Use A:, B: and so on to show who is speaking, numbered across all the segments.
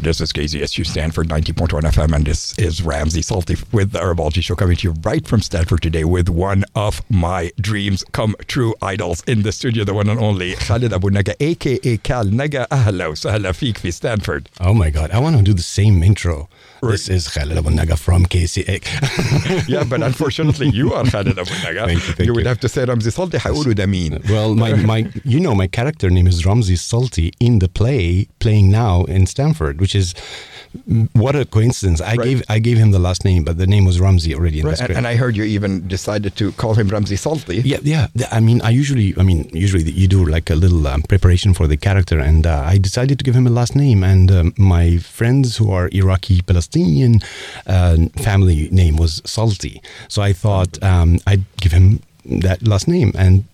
A: This is KZSU Stanford 90.1 FM, and this is Ramzi Salti with the Arabology Show coming to you right from Stanford today with one of my dreams come true idols in the studio, the one and only Khaled Abol Naga, aka Kal Naga. Ahla sahla fiq fi Stanford.
B: Oh my God, I want to do the same intro. Right. This is Khaled Abol Naga from KCA.
A: yeah, but unfortunately, you are Khaled Abol Naga.
B: thank you, thank
A: you would
B: you.
A: have to say Ramzi Salti. How حقوله I mean?
B: Well, my, my, you know, my character name is Ramsey Salty in the play playing now in Stanford, which is what a coincidence. I
A: Right.
B: gave I gave him the last name, but the name was Ramsey already in the
A: Right,
B: script.
A: and, and I heard you even decided to call him Ramsey Salty.
B: Yeah, yeah. I mean, I usually, I mean, usually you do like a little um, preparation for the character, and uh, I decided to give him a last name. And um, my friends who are Iraqi Palestinian uh, family name was Salty, so I thought um, I'd give him that last name. And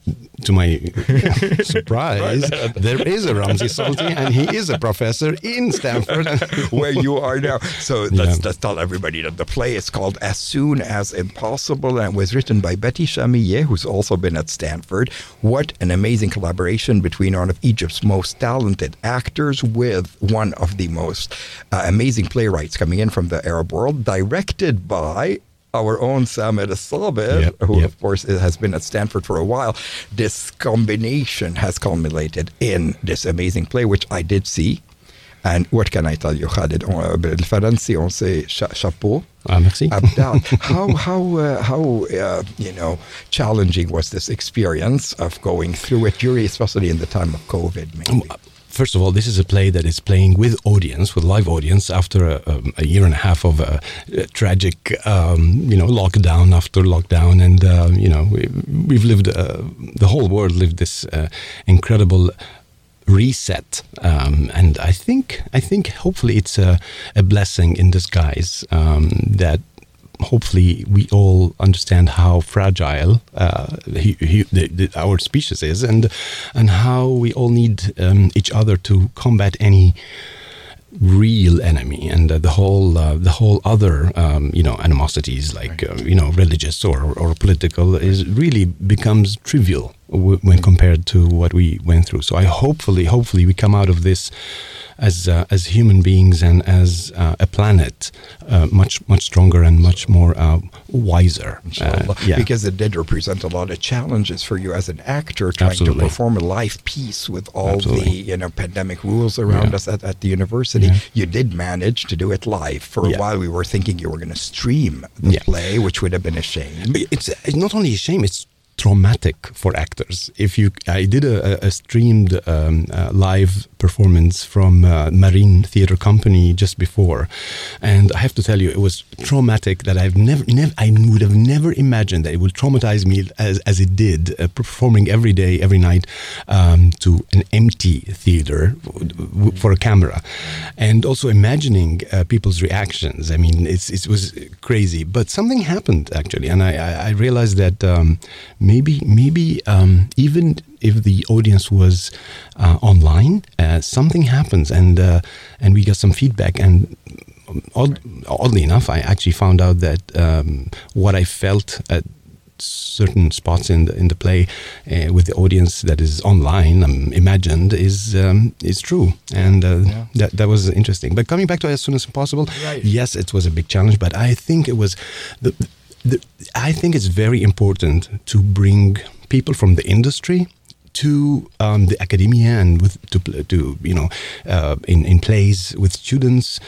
B: to my surprise, there is a Ramzi Salti, and he is a professor in Stanford.
A: where you are now. So let's,
B: Yeah.
A: let's tell everybody that the play is called As Soon as Impossible and was written by Betty Shamieh, who's also been at Stanford. What an amazing collaboration between one of Egypt's most talented actors with one of the most uh, amazing playwrights coming in from the Arab world, directed by our own Samer Al-Saber,
B: yep,
A: who
B: yep.
A: of course has been at Stanford for a while, this combination has culminated in this amazing play, which I did see. And what can I tell you, Khaled? On, uh, difference on chapeau.
B: Ah, merci.
A: how how uh, how uh, you know challenging was this experience of going through it, especially in the time of COVID? Maybe.
B: Um, First of all, this is a play that is playing with audience, with live audience, after a, um, a year and a half of a, a tragic, um, you know, lockdown after lockdown, and uh, you know, we, we've lived, uh, the whole world lived this uh, incredible reset, um, and I think, I think, hopefully, it's a, a blessing in disguise um, that hopefully we all understand how fragile uh, he, he, the, the, our species is and and how we all need um, each other to combat any real enemy and uh, the whole uh, the whole other um, you know animosities like uh, you know religious or, or political is really becomes trivial w- when compared to what we went through. So i hopefully hopefully we come out of this as uh, as human beings and as uh, a planet uh, much much stronger and much more uh, wiser Uh, yeah
A: Because it did represent a lot of challenges for you as an actor trying
B: Absolutely.
A: to perform a live piece with all
B: Absolutely.
A: the you know pandemic rules around
B: Yeah.
A: us at, at the university.
B: Yeah.
A: You did manage to do it live. For a while, we were thinking you were going to stream the play, which would have been a shame.
B: it's, it's not only a shame it's traumatic for actors if you i did a, a- a streamed um, uh, live performance from uh, Marin theater company just before. And i have to tell you it was traumatic that i've never i would have never imagined that it would traumatize me as, as it did uh, performing every day every night um, to an empty theater for a camera. And also imagining uh, people's reactions. I mean it's, it was crazy. But something happened actually. And i, I, I realized that um, maybe maybe um, even if the audience was uh, online uh, something happens and uh, and we got some feedback and odd, oddly enough i actually found out that um, what i felt at certain spots in the in the play uh, with the audience that is online um, imagined is um, is true and uh,
A: Yeah.
B: that that was interesting but coming back to as soon as possible
A: Right.
B: yes it was a big challenge but i think it was the, the i think it's very important to bring people from the industry to um, the academia and with to, to you know uh, in in plays with students.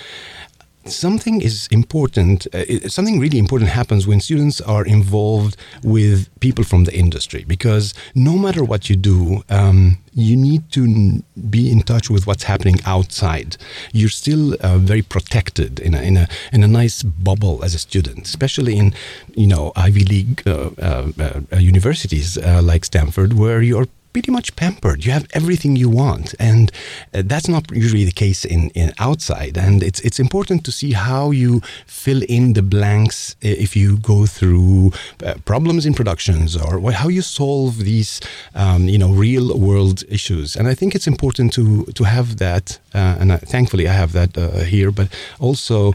B: Something is important uh, something really important happens when students are involved with people from the industry because no matter what you do um, you need to n- be in touch with what's happening outside. You're still uh, very protected in a, in a in a nice bubble as a student especially in you know Ivy League uh, uh, uh, universities uh, like Stanford where you're pretty much pampered. You have everything you want, and uh, that's not usually the case in, in outside. And it's it's important to see how you fill in the blanks if you go through uh, problems in productions or how you solve these um, you know real world issues. And I think it's important to to have that. Uh, and I, thankfully, I have that uh, here, but also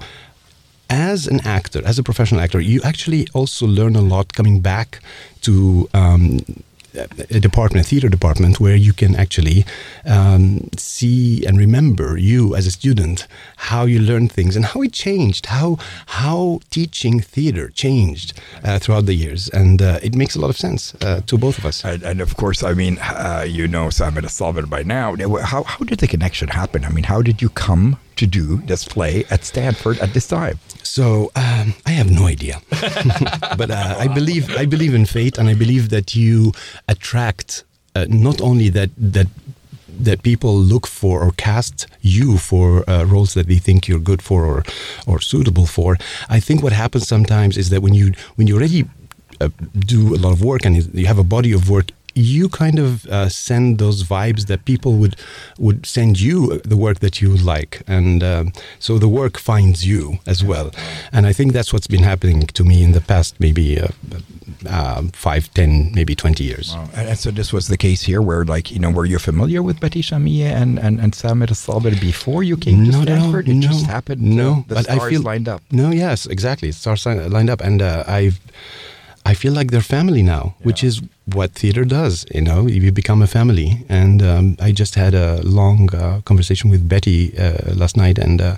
B: as an actor, as a professional actor, you actually also learn a lot coming back to um, a department, a theater department, where you can actually um, see and remember you as a student, how you learned things and how it changed, how how teaching theater changed uh, throughout the years, and uh, it makes a lot of sense uh, to both of us.
A: And, and, of course, I mean, uh, you know Samer Al-Saber by now. How how did the connection happen? I mean, how did you come to do this play at Stanford at this time?
B: So um, I have no idea, but uh, I believe I believe in fate, and I believe that you attract uh, not only that that that people look for or cast you for uh, roles that they think you're good for or or suitable for. I think what happens sometimes is that when you when you already uh, do a lot of work and you have a body of work you kind of uh, send those vibes that people would would send you the work that you like, and um, so the work finds you as well. And I think that's what's been happening to me in the past, maybe. Uh, uh, five, ten, maybe twenty years.
A: Wow. And, and, so this was the case here, where like you know, were you familiar with Betty Shamieh and and and Samer Al-Saber before you came to Stanford?
B: No,
A: it
B: no,
A: just happened.
B: No,
A: the but
B: I feel
A: lined up.
B: No, yes, exactly. Stars lined up, and uh, I've I feel like they're family now, yeah. which is what theater does. You know, you become a family. And um, I just had a long uh, conversation with Betty uh, last night, and uh,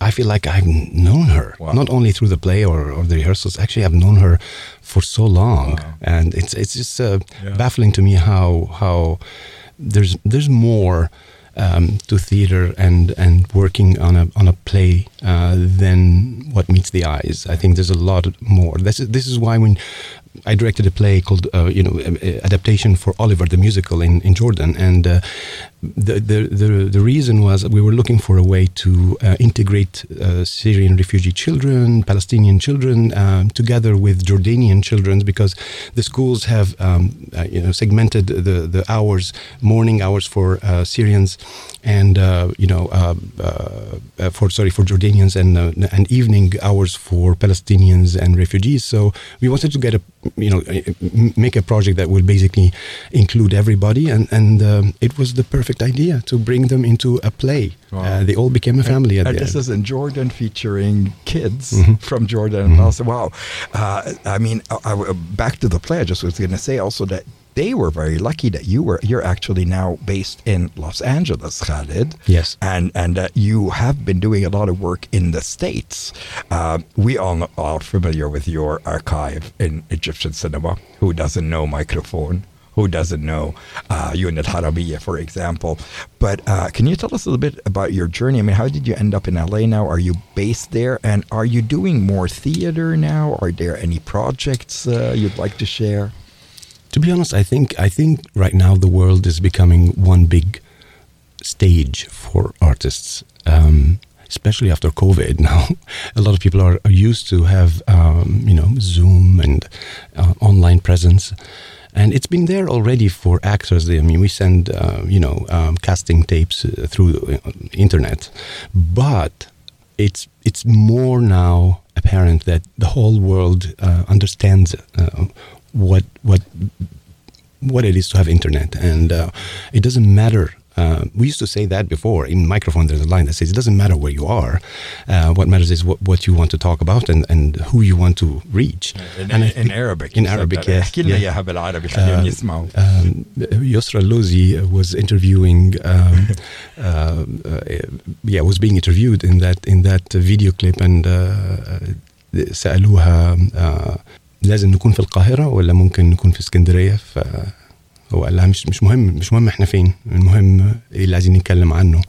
B: I feel like I've known her wow. not only through the play or, or, the rehearsals. Actually, I've known her for so long, wow. and it's it's just uh, yeah. baffling to me how how there's there's more um, to theater and and working on a on a play uh, than what meets the eyes. I think there's a lot more. This is this is why when I directed a play called uh, you know adaptation for Oliver the musical in in Jordan and. Uh, the, the, the, the, reason was we were looking for a way to uh, integrate uh, Syrian refugee children, Palestinian children, um, together with Jordanian children because the schools have um, uh, you know, segmented the, the hours, morning hours for uh, Syrians and you know for sorry for Jordanians and and evening hours for Palestinians and refugees. So we wanted to get a you know make a project that will basically include everybody and and um, it was the perfect idea to bring them into a play. Wow. Uh, they all became a family.
A: And, and this is in Jordan, featuring kids mm-hmm. from Jordan. Mm-hmm. Also, wow. Uh, I mean, I, I, back to the play. I just was going to say also that they were very lucky that you were you're actually now based in Los Angeles, Khaled.
B: Yes,
A: and and uh, you have been doing a lot of work in the states. Uh, we all are familiar with your archive in Egyptian cinema. Who doesn't know microphone? who doesn't know uh, Ayun al Haramiyeh, for example. But uh, can you tell us a little bit about your journey? I mean, how did you end up in LA now? Are you based there? And are you doing more theater now? Are there any projects uh, you'd like to share?
B: To be honest, I think I think right now the world is becoming one big stage for artists. Um, especially after COVID now, a lot of people are, are used to have, um, you know, Zoom and uh, online presence and it's been there already for actors. I mean, we send uh, you know um, casting tapes uh, through uh, internet, but it's it's more now apparent that the whole world uh, understands uh, what what what it is to have internet, and uh, it doesn't matter uh, we used to say that before. In microphone, there's a line that says it doesn't matter where you are. Uh, what matters is what, what you want to talk about and, and who you want to reach.
A: In, and in, in Arabic.
B: In Arabic, yes.
A: yeah. بالعربي خليهم يسمعوا.
B: Um, Yusra Lozi was interviewing, um, uh, uh, yeah, was being interviewed in that in that video clip and سألوها لازم نكون في القاهرة ولا ممكن نكون في اسكندرية ف هو قال لها مش مش مهم مش مهم إحنا فين. المهم إيه اللي عايزين نتكلم عنه.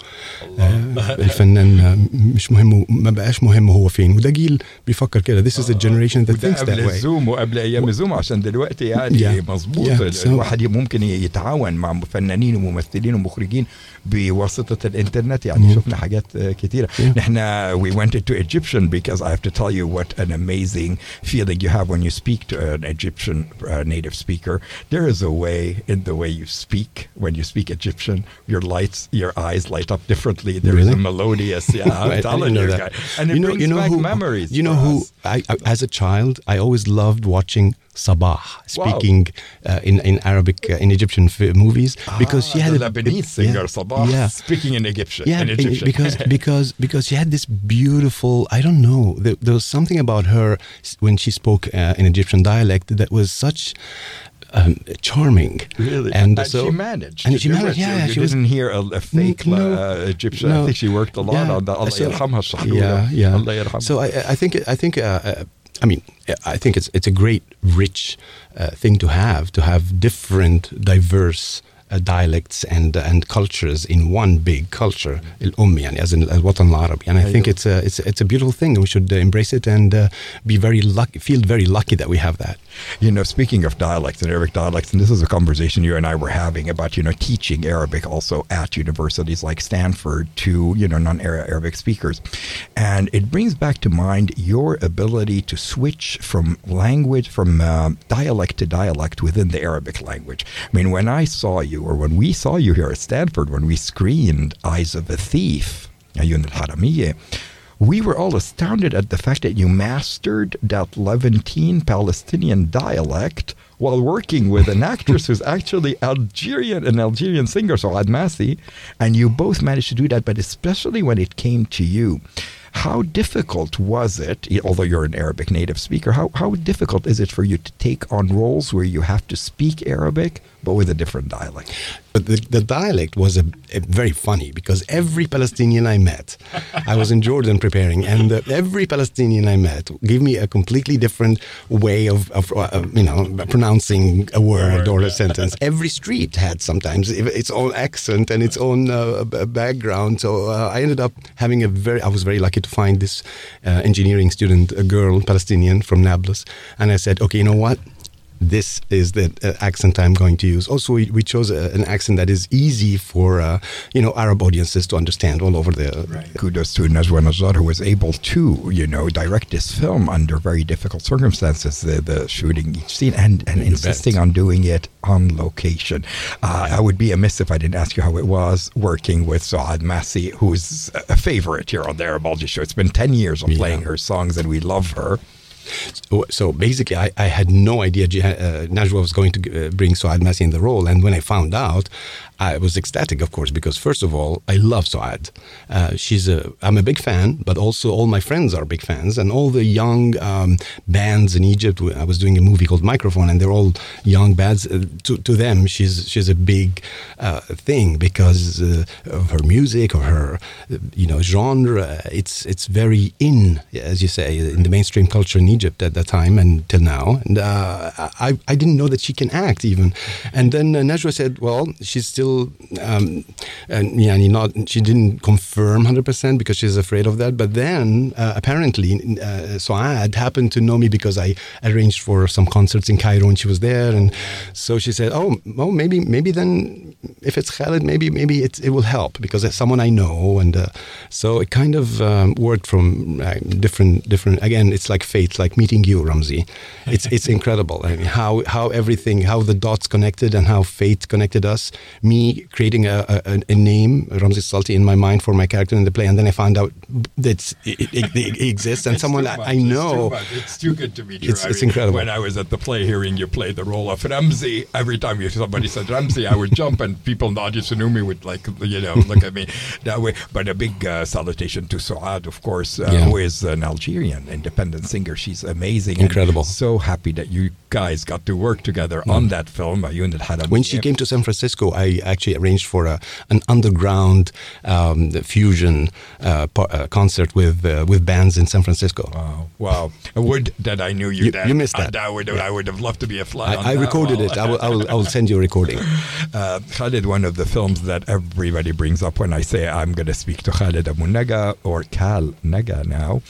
B: آه الفنان مش مهم ما بقاش مهم هو فين. وده جيل بيفكر كده. This is a generation that thinks that way.
A: قبل الزوم وقبل أيام الزوم عشان دلوقتي يعني yeah. مظبوط. Yeah. الواحد ممكن يتعاون مع فنانين وممثلين ومخرجين بواسطة الإنترنت. يعني mm. شفنا حاجات كثيره yeah. نحن we went into Egyptian because I have to tell you what an amazing feeling you have when you speak to an Egyptian uh, native speaker. There is a way in the way you speak when you speak Egyptian your lights your eyes light up differently there
B: really?
A: is a melodious yeah I'm telling you that. and it
B: you know,
A: brings
B: you know
A: back
B: who,
A: memories
B: you know who I, I, as a child I always loved watching Sabah speaking wow. uh, in in Arabic uh, in Egyptian movies because
A: ah,
B: she had
A: a Lebanese singer yeah, Sabah yeah. speaking in Egyptian.
B: Yeah,
A: in Egyptian.
B: because because because she had this beautiful. I don't know. There, there was something about her when she spoke uh, in Egyptian dialect that was such um, charming.
A: Really?
B: And,
A: And
B: so
A: she managed.
B: And she managed.
A: it.
B: Yeah,
A: you
B: she was
A: didn't hear a, a fake
B: no,
A: uh, Egyptian. I think she worked a lot
B: Yeah.
A: on that. Allah
B: So- Yeah, yeah. So I, I think I think uh, uh, I mean I think it's it's a great rich uh, thing to have to have different diverse. Uh, dialects and uh, and cultures in one big culture, الأم يعني as in الوطن العربي, and I think
A: أيوة.
B: it's a it's it's a beautiful thing. We should uh, embrace it and uh, be very lucky, feel very lucky that we have that.
A: You know, speaking of dialects and Arabic dialects, and this is a conversation you and I were having about, you know, teaching Arabic also at universities like Stanford to, you know, non Arabic speakers. And it brings back to mind your ability to switch from language, from uh, dialect to dialect within the Arabic language. I mean, when I saw you, or when we saw you here at Stanford, when we screened Eyes of a Thief, Ayun al Haramiyeh, we were all astounded at the fact that you mastered that Levantine Palestinian dialect while working with an actress who's actually Algerian, an Algerian singer, Suad Massi, and you both managed to do that, but especially when it came to you. How difficult was it, although you're an Arabic native speaker, how, how difficult is it for you to take on roles where you have to speak Arabic but with a different dialect?
B: But the, the dialect was a, a very funny because every Palestinian I met, I was in Jordan preparing, and uh, every Palestinian I met gave me a completely different way of, of uh, you know pronouncing a word or a sentence. Every street had sometimes its own accent and its own uh, background. So uh, I ended up having a very. I was very lucky to find this uh, engineering student, a girl, Palestinian from Nablus, and I said, okay, you know what? This is the uh, accent I'm going to use. Also, we, we chose a, an accent that is easy for uh, you know Arab audiences to understand all over the.
A: Kudos to Najwa Najjar, who was able to, you know, direct this film under very difficult circumstances, the, the shooting each scene and, and insisting on doing it on location. Uh, I would be amiss if I didn't ask you how it was working with Suad Massi, who's a favorite here on the Arabology show. It's been 10 years of playing her songs, and we love her.
B: So, so basically, I, I had no idea uh, Najwa was going to uh, bring Suad Massi in the role. And when I found out, I was ecstatic, of course, because first of all, I love Suad. Uh, she's a, I'm a big fan, but also all my friends are big fans. And all the young um, bands in Egypt, I was doing a movie called Microphone, and they're all young bands. Uh, to, to them, she's, she's a big uh, thing because uh, of her music or her, you know, genre. It's, it's very in, as you say, in the mainstream culture in Egypt at that time and till now. And uh, I, I didn't know that she can act even. And then uh, Najwa said, well, she's still, um, and yani not, she didn't confirm 100% because she's afraid of that. But then uh, apparently, uh, Suad happened to know me because I arranged for some concerts in Cairo and she was there. And so she said, oh, well, maybe, maybe then if it's Khaled, maybe, maybe it, it will help because it's someone I know. And uh, so it kind of um, worked from uh, different, different, again, it's like fate, like meeting you, Ramzi. It's, it's incredible. I mean, how, how everything, how the dots connected and how fate connected us. Me creating a, a, a name, Ramzi Salty, in my mind for my character in the play. And then I found out that it, it, it exists and someone I, I know.
A: It's too good to be true.
B: It's- it's incredible.
A: When I was at the play hearing you play the role of Ramsey, every time you somebody said Ramsey, I would jump and people in the audience who knew me would like, you know, look at me that way. But a big uh, salutation to Suad, of course, uh,
B: Yeah.
A: who is an Algerian independent singer. She's amazing. and
B: Incredible.
A: so happy that you guys got to work together on that film. You and Haram.
B: When she came to San Francisco, I actually arranged for a, an underground um, fusion uh, par- uh, concert with uh, with bands in San Francisco.
A: Wow. Wow. I would that I knew you,
B: You-
A: then.
B: you missed that.
A: I would, I would have loved to be a fly on
B: I, I
A: that
B: recorded
A: wall.
B: it. I will, I, will, I will send you a recording.
A: Uh, Khaled, one of the films that everybody brings up when I say I'm going to speak to Khaled Abol Naga or Kal Naga now,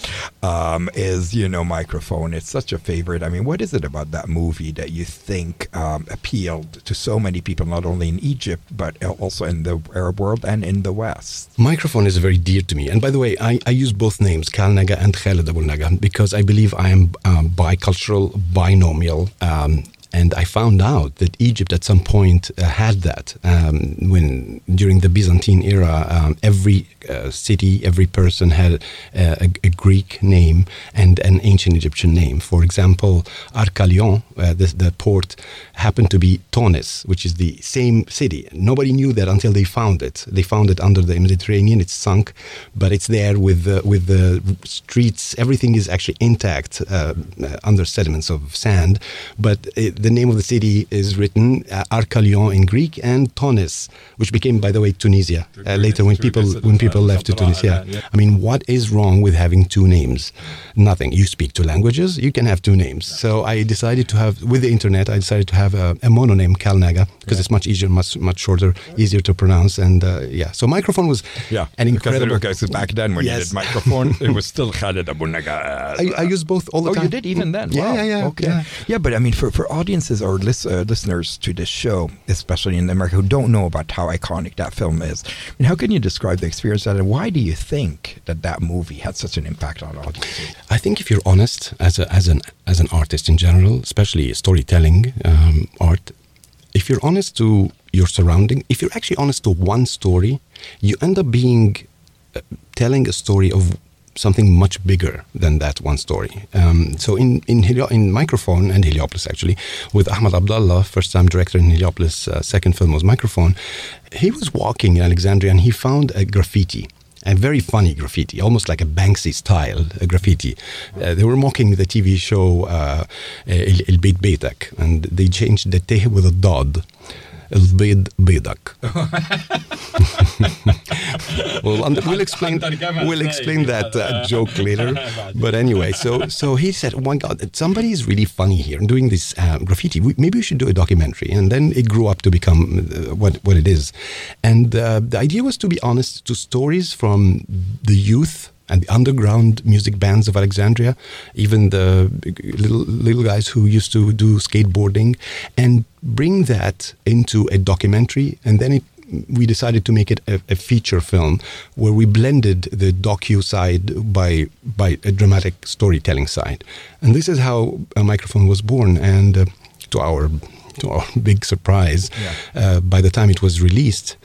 A: um, is, you know, Microphone. It's such a favorite. I mean, what is it about that movie that you think um, appealed to so many people, not only in Egypt, but also in the Arab world and in the West?
B: Microphone is very dear to me. And by the way, I, I use both names, Kal Naga and Khaled Abol Naga, because I believe I am um, bicultural, binomial. Um, and I found out that Egypt at some point uh, had that um, when during the Byzantine era, um, every uh, city, every person had uh, a, a Greek name and an ancient Egyptian name. For example, Heracleion, uh, the, the port, happened to be Thonis, which is the same city. Nobody knew that until they found it. They found it under the Mediterranean. It's sunk, but it's there with the, with the streets. Everything is actually intact uh, under sediments of sand. But it, the name of the city is written uh, Heracleion in Greek and Tunis, which became, by the way, Tunisia uh, later when people when people left to Tunis. Yeah. I mean, what is wrong with having two names? Nothing. You speak two languages, you can have two names. So I decided to have with the internet. I decided to have a, a mono name, Kalnaga, because it's much easier, much much shorter, easier to pronounce, and uh, yeah. So microphone was
A: yeah
B: an incredible.
A: Because back then when yes. you did microphone, it was still Khaled Abol Naga.
B: I, I used both all the
A: oh,
B: time.
A: you did even then.
B: Yeah,
A: wow.
B: yeah, yeah.
A: Okay.
B: Yeah.
A: yeah. but I mean, for, for audiences or lis- uh, listeners to this show, especially in America, who don't know about how iconic that film is, I mean, how can you describe the experience that, and why do you think that that movie had such an impact on audiences?
B: I think if you're honest as a, as an as an artist in general, especially storytelling um, art, if you're honest to your surrounding, if you're actually honest to one story, you end up being uh, telling a story of something much bigger than that one story. Um, so in in, Helio- in Microphone and Heliopolis actually, with Ahmad Abdallah, first time director in Heliopolis, uh, second film was Microphone. He was walking in Alexandria and he found a graffiti. A very funny graffiti, almost like a Banksy style a graffiti. Uh, they were mocking the TV show uh, El Beit Beitak, and they changed the teh with a dod. البيض بيضك. well, we'll explain. We'll explain that uh, joke later. But anyway, so so he said, "Oh my God, somebody is really funny here doing this uh, graffiti. We, maybe we should do a documentary." And then it grew up to become uh, what what it is. And uh, the idea was to be honest to stories from the youth and the underground music bands of Alexandria, even the little little guys who used to do skateboarding, and bring that into a documentary, and then it. We decided to make it a, a feature film where we blended the docu side by by a dramatic storytelling side, and this is how a microphone was born. And uh, to our to our big surprise, yeah. uh, by the time it was released,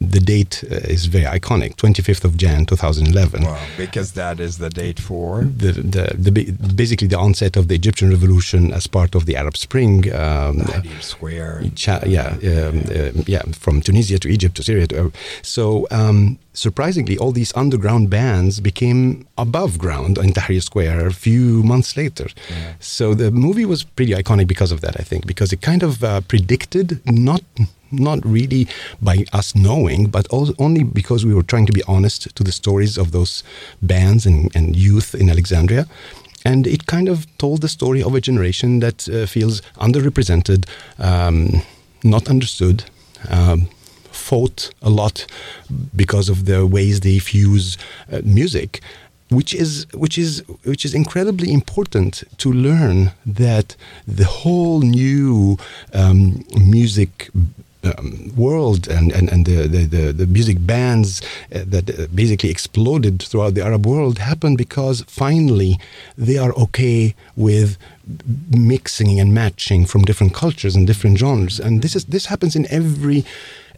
B: the date uh, is very iconic. 25th of jan 2011
A: wow, because that is the date for?
B: The, the, the, basically the onset of the egyptian revolution as part of the arab spring
A: um, square.
B: Cha- yeah um, uh, yeah from tunisia to egypt to syria to, uh, so um, surprisingly all these underground bands became above ground in tahrir square a few months later. Yeah. so the movie was pretty iconic because of that i think because it kind of uh, predicted not not really by us knowing, but only because we were trying to be honest to the stories of those bands and, and youth in Alexandria. And it kind of told the story of a generation that uh, feels underrepresented, um, not understood, um, fought a lot because of the ways they fuse uh, music which is which is which is incredibly important to learn that the whole new um, music um, world and, and, and the, the, the, music bands uh, that uh, basically exploded throughout the Arab world happened because finally they are okay with mixing and matching from different cultures and different genres. And this is this happens in every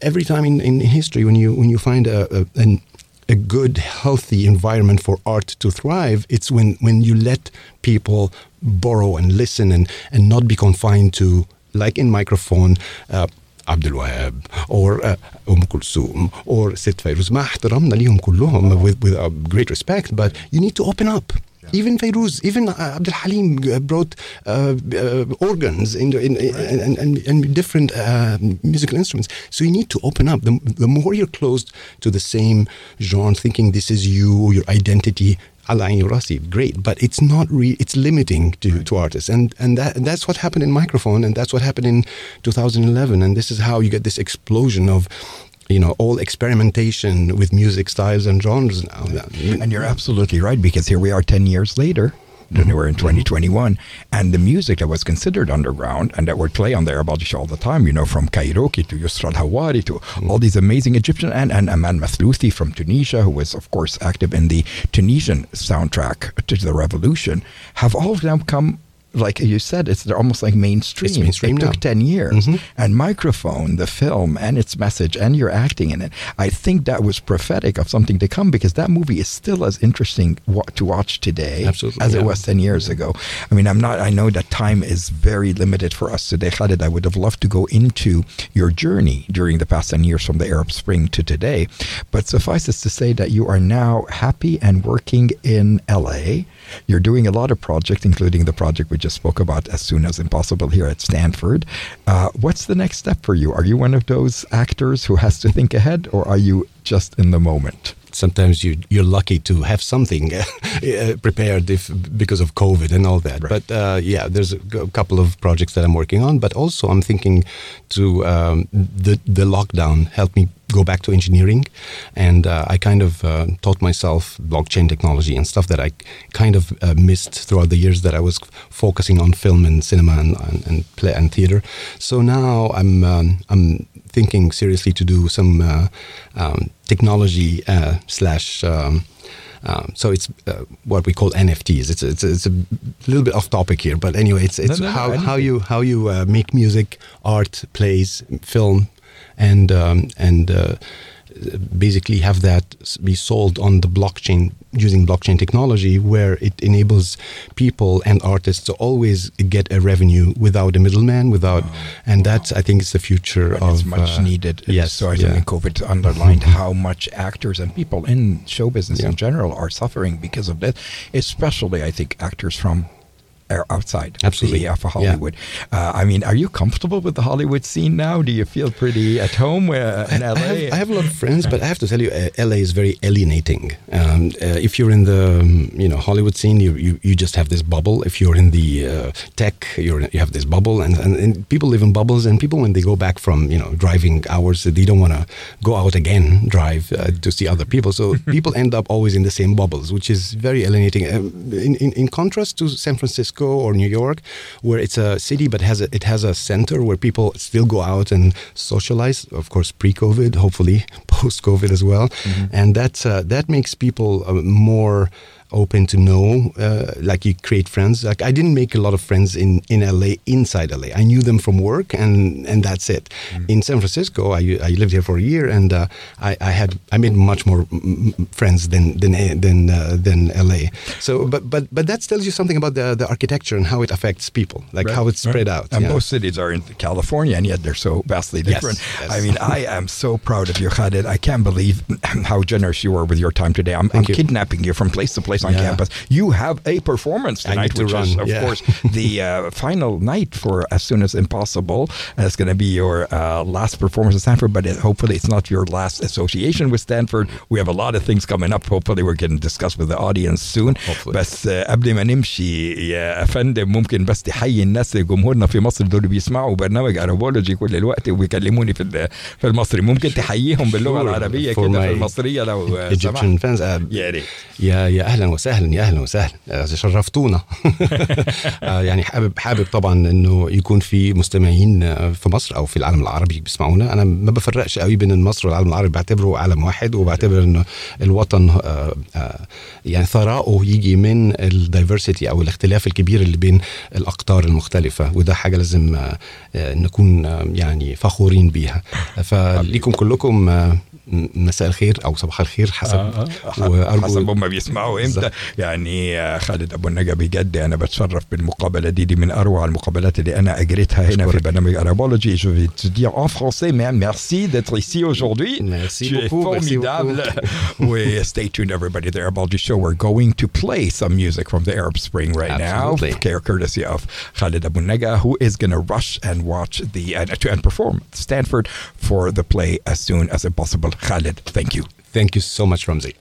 B: every time in, in history when you when you find a, a an, a good, healthy environment for art to thrive, it's when, when you let people borrow and listen and, and not be confined to, like in microphone, uh, عبد الوهاب or uh, ام كلثوم or ست فيروز مع احترامنا ليهم كلهم with, with uh, great respect but you need to open up even Fairuz, even uh, Abdul Halim brought uh, uh, organs in, in, in right. and, and, and, different uh, musical instruments. So you need to open up. The, the more you're closed to the same genre, thinking this is you, your identity, Alain Rasi, great, but it's not re- it's limiting to, right. to artists, and and that and that's what happened in microphone, and that's what happened in 2011, and this is how you get this explosion of you know all experimentation with music styles and genres now.
A: And you're absolutely right because here we are 10 years later mm-hmm. we're in 2021. And the music that was considered underground and that would play on the Arabadish all the time, you know, from Cairokee to Yusra al-Hawari to mm-hmm. all these amazing Egyptian and, and Emel Mathlouthi from Tunisia, who was, of course, active in the Tunisian soundtrack to the revolution, have all of them come like you said, it's they're almost like mainstream.
B: It's mainstream
A: it
B: now.
A: took 10 years.
B: Mm-hmm.
A: And Microphone, the film and its message and your acting in it, I think that was prophetic of something to come because that movie is still as interesting to watch today
B: Absolutely,
A: as
B: yeah.
A: it was 10 years ago. I mean, I'm not, I know that time is very limited for us today. Khaled, I would have loved to go into your journey during the past 10 years from the Arab Spring to today. But suffice it to say that you are now happy and working in LA. You're doing a lot of projects, including the project we just spoke about as soon as impossible here at Stanford. Uh, what's the next step for you? Are you one of those actors who has to think ahead, or are you just in the moment?
B: Sometimes you you're lucky to have something uh, prepared if because of COVID and all that. Right. But uh, yeah, there's a, couple of projects that I'm working on. But also, I'm thinking to um, the the lockdown helped me go back to engineering, and uh, I kind of uh, taught myself blockchain technology and stuff that I kind of uh, missed throughout the years that I was focusing on film and cinema and, and, and play and theater. So now I'm um, I'm thinking seriously to do some uh, um, technology uh, slash. Um, um, so it's uh, what we call NFTs. It's, it's it's a little bit off topic here, but anyway, it's it's no, no, how, no, how you how you uh, make music, art, plays, film, and um, and uh, basically have that be sold on the blockchain using blockchain technology where it enables people and artists to always get a revenue without a middleman without wow. and that's i think is the future
A: and
B: of
A: it's much uh, needed yes so i yeah. think covid underlined how much actors and people in show business yeah. in general are suffering because of this especially i think actors from outside
B: Absolutely.
A: The, uh, for Hollywood. Yeah. Uh, I mean, are you comfortable with the Hollywood scene now? Do you feel pretty at home uh, in LA? I
B: have, I have, a lot of friends, but I have to tell you, uh, LA is very alienating. Um, uh, if you're in the um, you know Hollywood scene, you, you, you just have this bubble. If you're in the uh, tech, you're you have this bubble, and, and, and, people live in bubbles. And people, when they go back from you know driving hours, they don't want to go out again drive to see other people. So people end up always in the same bubbles, which is very alienating. Um, in, in, in contrast to San Francisco Francisco or New York, where it's a city but has a, it has a center where people still go out and socialize. Of course, pre-COVID, hopefully post-COVID as well, mm-hmm. and that uh, that makes people uh, more open to know. Uh, like you create friends. Like I didn't make a lot of friends in, in LA inside LA. I knew them from work, and and that's it. Mm. In San Francisco, I, I lived here for a year, and uh, I, I had I made much more friends than than than uh, than LA. So, but but but that tells you something about the the architecture and how it affects people, like right. how it's spread right. out.
A: And yeah. most cities are in California, and yet they're so vastly different. Yes, yes. I mean, I am so proud of you, Khaled. I can't believe how generous you are with your time today. I'm, I'm you. kidnapping you from place to place on yeah. campus. You have a performance tonight, which run. is, of yeah. course, the uh, final night for As Soon as Impossible. It's going to be your uh, last performance at Stanford, but it, hopefully it's not your last association with Stanford. We have a lot of things coming up. Hopefully we're getting discussed with the audience soon.
B: Hopefully.
A: بس قبل ما نمشي يا فندم ممكن بس تحيي الناس جمهورنا في مصر دول بيسمعوا برنامج ارابولوجي كل الوقت وبيكلموني في في المصري ممكن تحييهم باللغه العربيه كده في المصريه لو
B: Egyptian fans يا ريت يا يا اهلا وسهلا يا أهلا وسهلا. آه، شرفتونا. آه، يعني حابب حابب طبعا إنه يكون في مستمعين آه، في مصر أو في العالم العربي بيسمعونا. أنا ما بفرقش قوي بين مصر والعالم العربي بعتبره عالم واحد وبعتبر إنه الوطن يعني ثراؤه يجي من الدايفرسيتي أو الاختلاف الكبير اللي بين الأقطار المختلفة وده حاجة لازم نكون يعني فخورين بيها. فليكم كلكم مساء الخير او صباح الخير حسب آه
A: آه. حسب هم بيسمعوا امتى يعني خالد ابو النجا بجد انا بتشرف بالمقابله دي دي من اروع المقابلات اللي انا اجريتها هنا في برنامج ارابولوجي جو في dire en français mais merci d'être ici aujourd'hui.
B: Merci beaucoup,
A: es stay tuned everybody the Arabology show. We're going to play some music from the Arab Spring right now. Care courtesy of Khaled Abol Naga who is going to rush and watch the to, and perform Stanford for the play as soon as possible. Thank you.
B: Thank you so much, Ramzi.